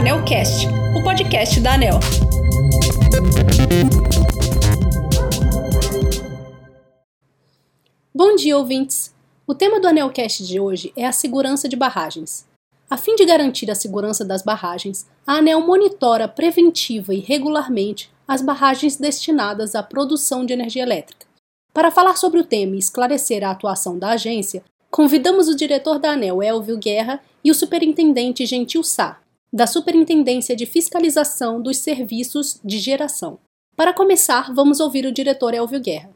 Anelcast, o podcast da Anel. Bom dia, ouvintes! O tema do Anelcast de hoje é a segurança de barragens. A fim de garantir a segurança das barragens, a ANEL monitora preventiva e regularmente as barragens destinadas à produção de energia elétrica. Para falar sobre o tema e esclarecer a atuação da agência, convidamos o diretor da ANEL, Elvio Guerra, e o superintendente Gentil Sá, da Superintendência de Fiscalização dos Serviços de Geração. Para começar, vamos ouvir o diretor Elvio Guerra.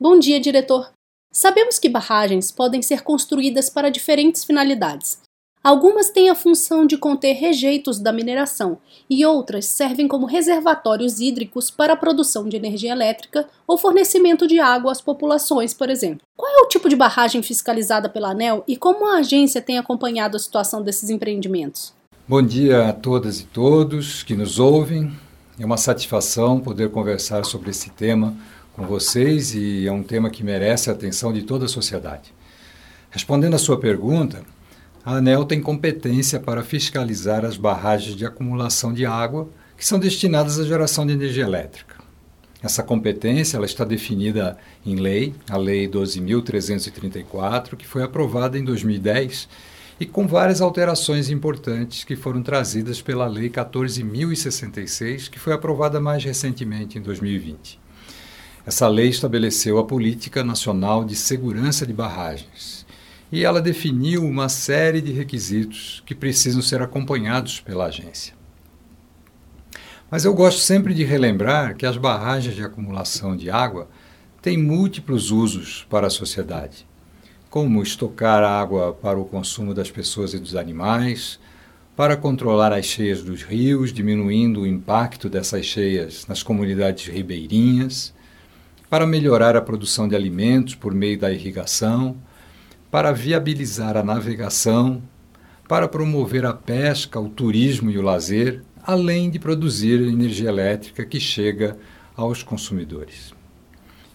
Bom dia, diretor. Sabemos que barragens podem ser construídas para diferentes finalidades. Algumas têm a função de conter rejeitos da mineração e outras servem como reservatórios hídricos para a produção de energia elétrica ou fornecimento de água às populações, por exemplo. Qual é o tipo de barragem fiscalizada pela ANEL e como a agência tem acompanhado a situação desses empreendimentos? Bom dia a todas e todos que nos ouvem. É uma satisfação poder conversar sobre esse tema com vocês e é um tema que merece a atenção de toda a sociedade. Respondendo à sua pergunta, a ANEL tem competência para fiscalizar as barragens de acumulação de água que são destinadas à geração de energia elétrica. Essa competência ela está definida em lei, a Lei 12.334, que foi aprovada em 2010 e com várias alterações importantes que foram trazidas pela Lei 14.066, que foi aprovada mais recentemente em 2020. Essa lei estabeleceu a Política Nacional de Segurança de Barragens e ela definiu uma série de requisitos que precisam ser acompanhados pela agência. Mas eu gosto sempre de relembrar que as barragens de acumulação de água têm múltiplos usos para a sociedade como estocar água para o consumo das pessoas e dos animais, para controlar as cheias dos rios, diminuindo o impacto dessas cheias nas comunidades ribeirinhas, para melhorar a produção de alimentos por meio da irrigação, para viabilizar a navegação, para promover a pesca, o turismo e o lazer, além de produzir energia elétrica que chega aos consumidores.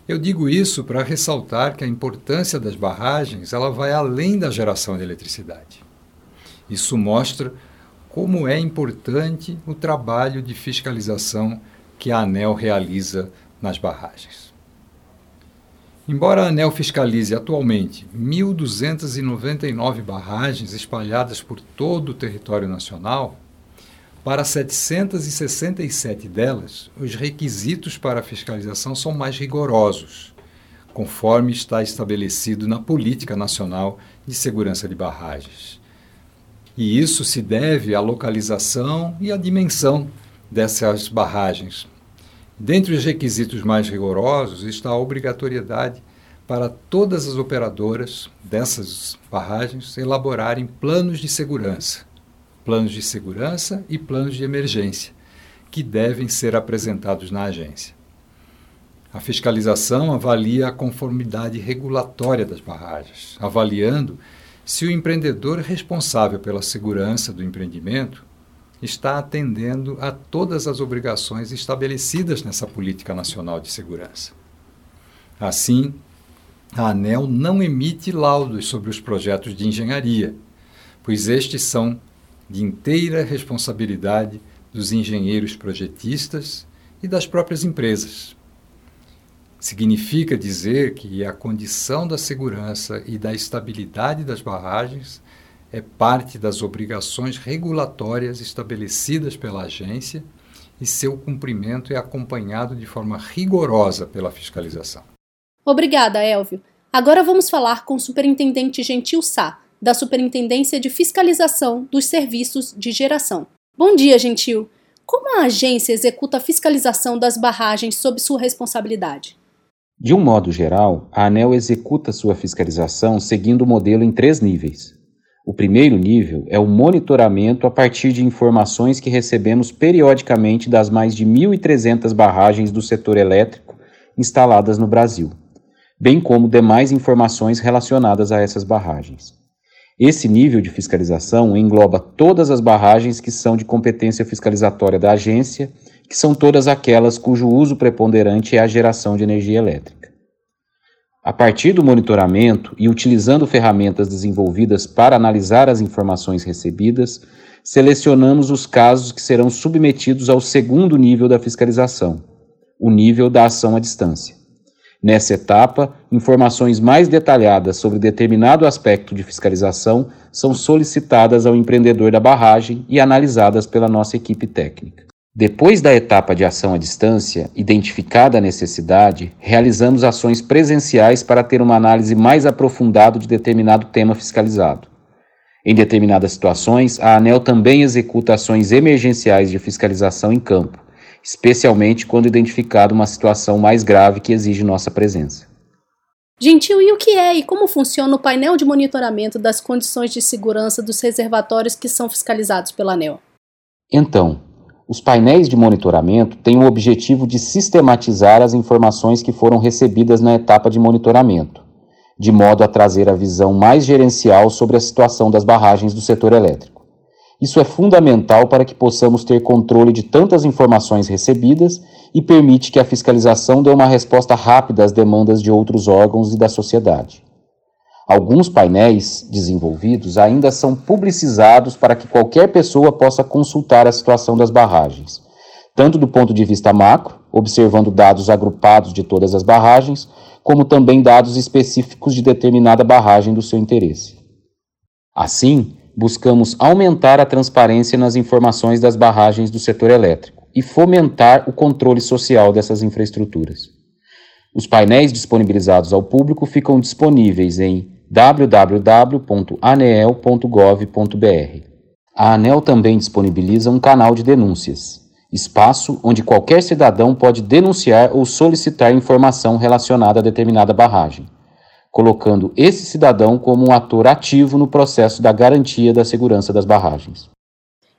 Eu digo isso para ressaltar que a importância das barragens ela vai além da geração de eletricidade. Isso mostra como é importante o trabalho de fiscalização que a ANEL realiza nas barragens. Embora a ANEL fiscalize atualmente 1.299 barragens espalhadas por todo o território nacional, para 767 delas, os requisitos para a fiscalização são mais rigorosos, conforme está estabelecido na Política Nacional de Segurança de Barragens. E isso se deve à localização e à dimensão dessas barragens. Dentre os requisitos mais rigorosos está a obrigatoriedade para todas as operadoras dessas barragens elaborarem planos de segurança planos de segurança e planos de emergência, que devem ser apresentados na agência. A fiscalização avalia a conformidade regulatória das barragens, avaliando se o empreendedor responsável pela segurança do empreendimento está atendendo a todas as obrigações estabelecidas nessa Política Nacional de Segurança. Assim, a ANEL não emite laudos sobre os projetos de engenharia, pois estes são de inteira responsabilidade dos engenheiros projetistas e das próprias empresas. Significa dizer que a condição da segurança e da estabilidade das barragens é parte das obrigações regulatórias estabelecidas pela agência e seu cumprimento é acompanhado de forma rigorosa pela fiscalização. Obrigada, Elvio. Agora vamos falar com o superintendente Gentil Sá, da Superintendência de Fiscalização dos Serviços de Geração. Bom dia, Gentil. Como a agência executa a fiscalização das barragens sob sua responsabilidade? De um modo geral, a ANEL executa sua fiscalização seguindo o modelo em três níveis. O primeiro nível é o monitoramento a partir de informações que recebemos periodicamente das mais de 1.300 barragens do setor elétrico instaladas no Brasil, bem como demais informações relacionadas a essas barragens. Esse nível de fiscalização engloba todas as barragens que são de competência fiscalizatória da agência, que são todas aquelas cujo uso preponderante é a geração de energia elétrica. A partir do monitoramento e utilizando ferramentas desenvolvidas para analisar as informações recebidas, selecionamos os casos que serão submetidos ao segundo nível da fiscalização, o nível da ação à distância. Nessa etapa, informações mais detalhadas sobre determinado aspecto de fiscalização são solicitadas ao empreendedor da barragem e analisadas pela nossa equipe técnica. Depois da etapa de ação à distância, identificada a necessidade, realizamos ações presenciais para ter uma análise mais aprofundada de determinado tema fiscalizado. Em determinadas situações, a ANEL também executa ações emergenciais de fiscalização em campo, especialmente quando identificada uma situação mais grave que exige nossa presença. Gentil, e o que é e como funciona o painel de monitoramento das condições de segurança dos reservatórios que são fiscalizados pela ANEL? Então, os painéis de monitoramento têm o objetivo de sistematizar as informações que foram recebidas na etapa de monitoramento, de modo a trazer a visão mais gerencial sobre a situação das barragens do setor elétrico. Isso é fundamental para que possamos ter controle de tantas informações recebidas e permite que a fiscalização dê uma resposta rápida às demandas de outros órgãos e da sociedade. Alguns painéis desenvolvidos ainda são publicizados para que qualquer pessoa possa consultar a situação das barragens, tanto do ponto de vista macro, observando dados agrupados de todas as barragens, como também dados específicos de determinada barragem do seu interesse. Assim, buscamos aumentar a transparência nas informações das barragens do setor elétrico e fomentar o controle social dessas infraestruturas. Os painéis disponibilizados ao público ficam disponíveis em www.anel.gov.br. A ANEL também disponibiliza um canal de denúncias, espaço onde qualquer cidadão pode denunciar ou solicitar informação relacionada a determinada barragem colocando esse cidadão como um ator ativo no processo da garantia da segurança das barragens.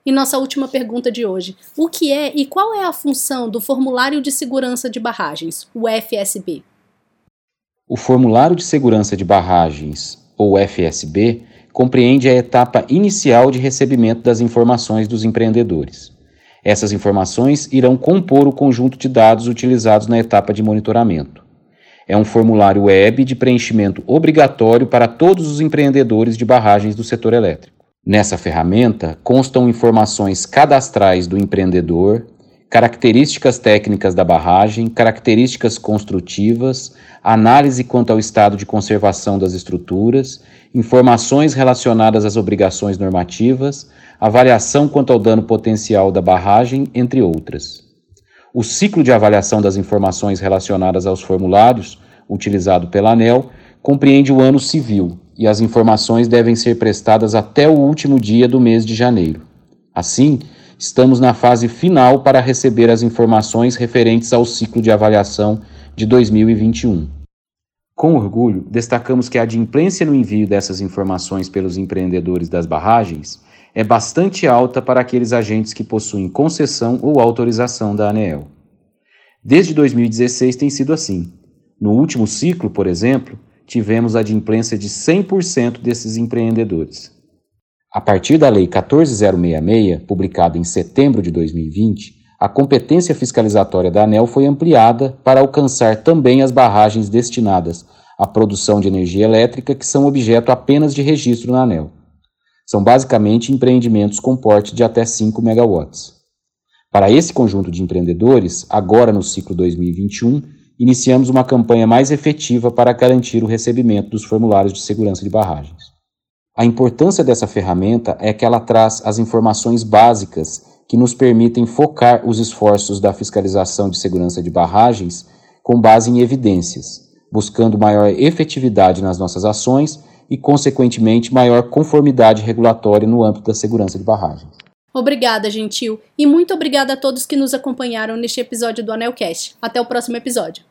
E nossa última pergunta de hoje: o que é e qual é a função do Formulário de Segurança de Barragens, o FSB? O Formulário de Segurança de Barragens, ou FSB, compreende a etapa inicial de recebimento das informações dos empreendedores. Essas informações irão compor o conjunto de dados utilizados na etapa de monitoramento. É um formulário web de preenchimento obrigatório para todos os empreendedores de barragens do setor elétrico. Nessa ferramenta constam informações cadastrais do empreendedor, características técnicas da barragem, características construtivas, análise quanto ao estado de conservação das estruturas, informações relacionadas às obrigações normativas, avaliação quanto ao dano potencial da barragem, entre outras. O ciclo de avaliação das informações relacionadas aos formulários, utilizado pela ANEL, compreende o ano civil e as informações devem ser prestadas até o último dia do mês de janeiro. Assim, estamos na fase final para receber as informações referentes ao ciclo de avaliação de 2021. Com orgulho, destacamos que a adimplência no envio dessas informações pelos empreendedores das barragens é bastante alta para aqueles agentes que possuem concessão ou autorização da ANEEL. Desde 2016 tem sido assim. No último ciclo, por exemplo, tivemos a adimplência de 100% desses empreendedores. A partir da Lei 14066, publicada em setembro de 2020, a competência fiscalizatória da ANEL foi ampliada para alcançar também as barragens destinadas à produção de energia elétrica que são objeto apenas de registro na ANEL. São basicamente empreendimentos com porte de até 5 megawatts. Para esse conjunto de empreendedores, agora no ciclo 2021, iniciamos uma campanha mais efetiva para garantir o recebimento dos formulários de segurança de barragens. A importância dessa ferramenta é que ela traz as informações básicas que nos permitem focar os esforços da fiscalização de segurança de barragens com base em evidências, buscando maior efetividade nas nossas ações e, consequentemente, maior conformidade regulatória no âmbito da segurança de barragens. Obrigada, Gentil, e muito obrigada a todos que nos acompanharam neste episódio do Anelcast. Até o próximo episódio.